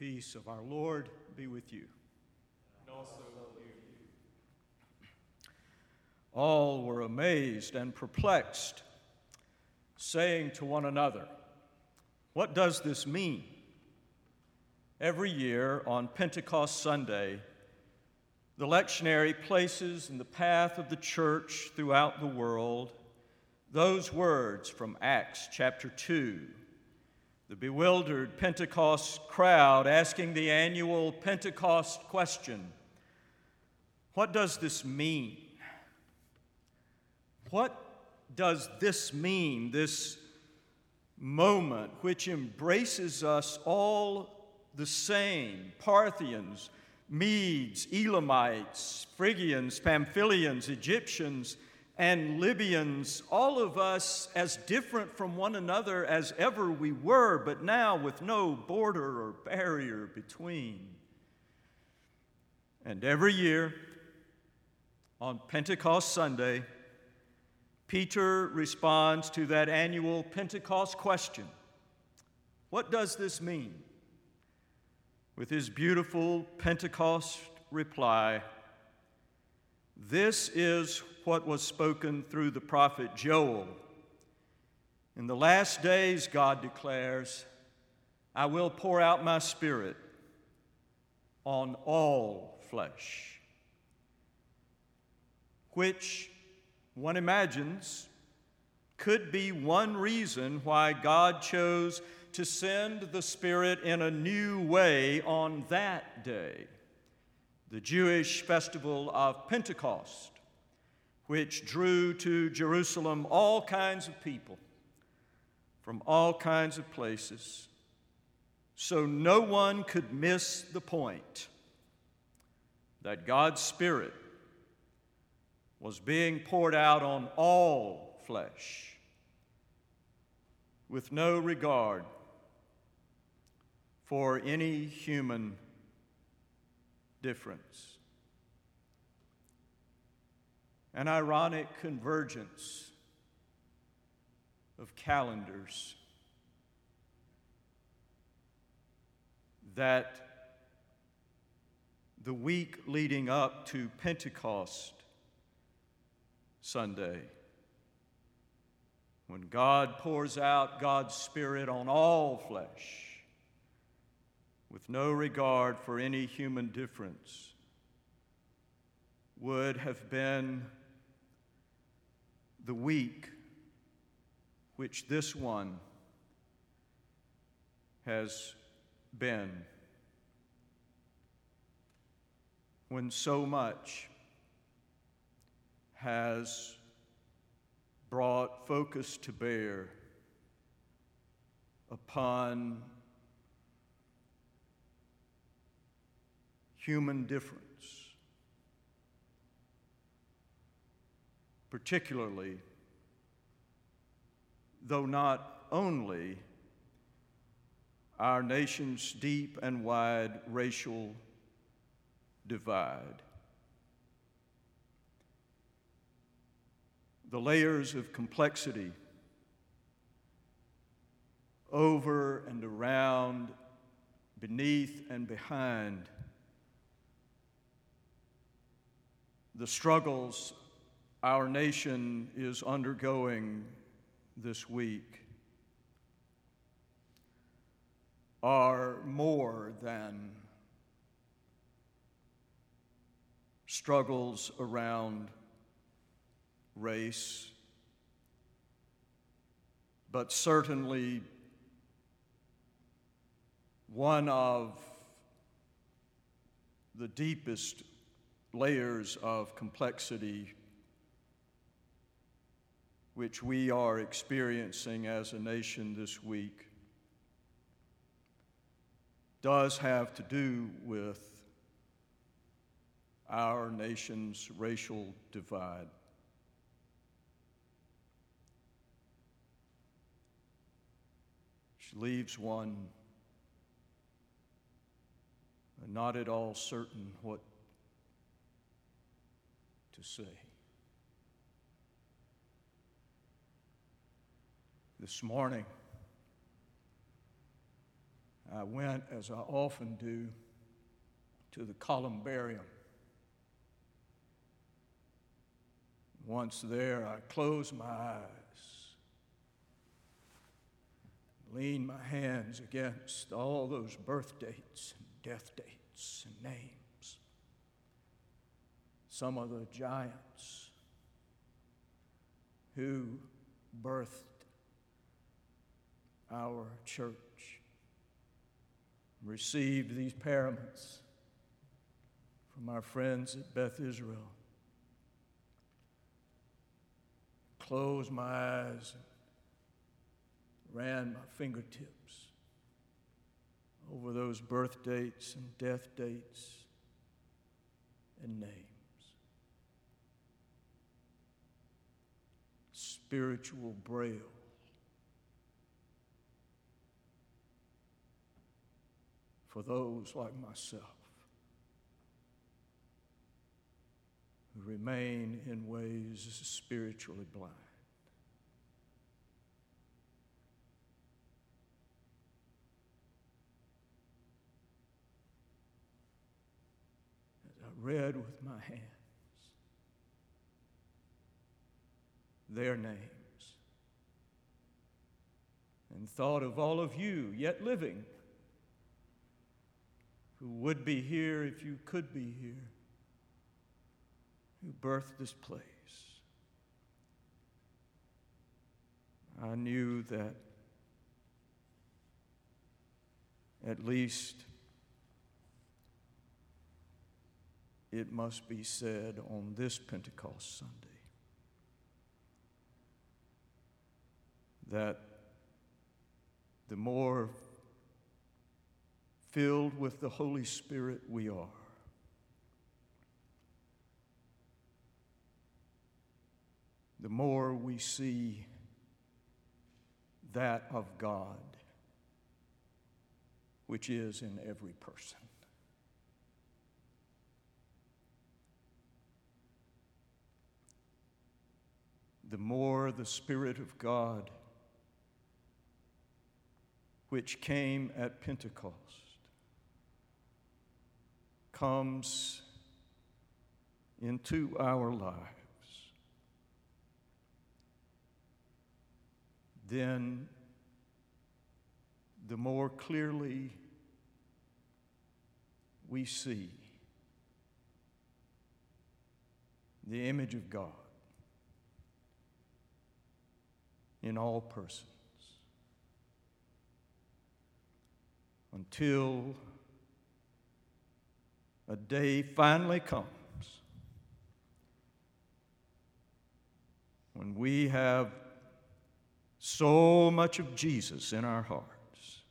peace of our Lord be with you. And also with you. All were amazed and perplexed, saying to one another, What does this mean? Every year on Pentecost Sunday, the lectionary places in the path of the church throughout the world those words from Acts chapter 2 the bewildered Pentecost crowd asking the annual Pentecost question What does this mean? What does this mean, this moment which embraces us all the same Parthians, Medes, Elamites, Phrygians, Pamphylians, Egyptians? And Libyans, all of us as different from one another as ever we were, but now with no border or barrier between. And every year, on Pentecost Sunday, Peter responds to that annual Pentecost question What does this mean? With his beautiful Pentecost reply, This is what was spoken through the prophet Joel. In the last days, God declares, I will pour out my spirit on all flesh, which one imagines could be one reason why God chose to send the Spirit in a new way on that day, the Jewish festival of Pentecost which drew to Jerusalem all kinds of people from all kinds of places, so no one could miss the point that God's Spirit was being poured out on all flesh with no regard for any human difference an ironic convergence of calendars that the week leading up to Pentecost Sunday, when God pours out God's Spirit on all flesh with no regard for any human difference, would have been the week which this one has been. When so much has brought focus to bear upon human difference particularly, though not only, our nation's deep and wide racial divide. The layers of complexity over and around, beneath and behind, the struggles our nation is undergoing this week are more than struggles around race, but certainly one of the deepest layers of complexity which we are experiencing as a nation this week does have to do with our nation's racial divide. She leaves one not at all certain what to say. This morning, I went, as I often do, to the columbarium. Once there, I closed my eyes, leaned my hands against all those birth dates and death dates and names. Some of the giants who birthed our church received these paraments from our friends at Beth Israel. Closed my eyes and ran my fingertips over those birth dates and death dates and names. Spiritual braille. For those like myself who remain in ways spiritually blind. As I read with my hands their names and thought of all of you yet living who would be here if you could be here who birthed this place. I knew that at least it must be said on this Pentecost Sunday that the more filled with the Holy Spirit we are, the more we see that of God, which is in every person. The more the Spirit of God, which came at Pentecost, comes into our lives then the more clearly we see the image of God in all persons until a day finally comes when we have so much of Jesus in our hearts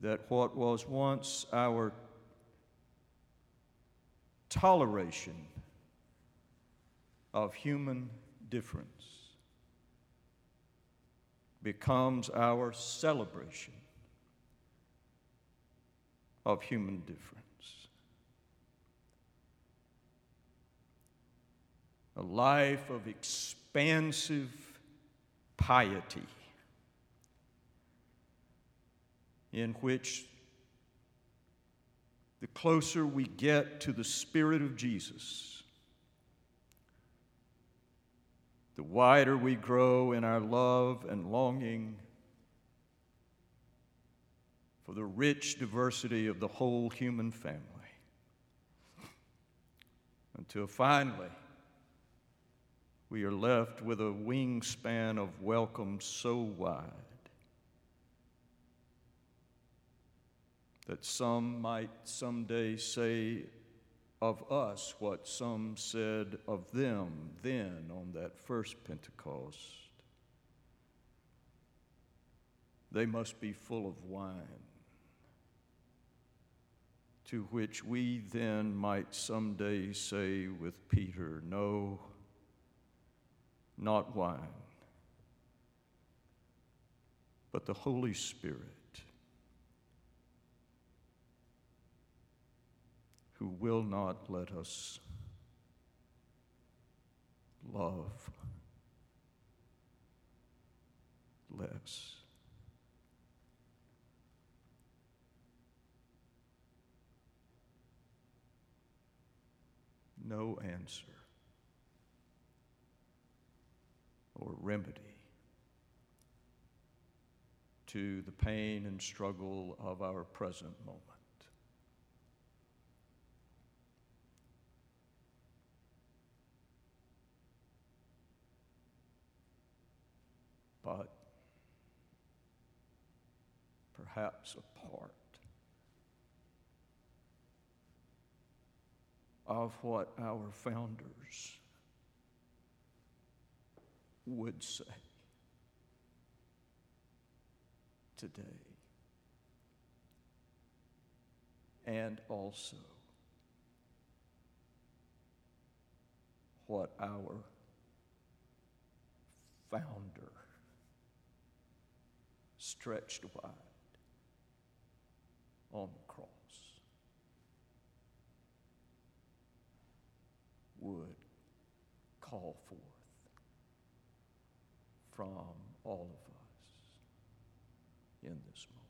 that what was once our toleration of human difference becomes our celebration of human difference. a life of expansive piety in which the closer we get to the Spirit of Jesus, the wider we grow in our love and longing for the rich diversity of the whole human family. Until finally, we are left with a wingspan of welcome so wide that some might someday say of us what some said of them then on that first Pentecost. They must be full of wine, to which we then might someday say with Peter, No not wine, but the Holy Spirit who will not let us love less. No answer or remedy to the pain and struggle of our present moment. But perhaps a of what our founders would say today. And also what our founder stretched wide on the cross would call forth from all of us in this moment.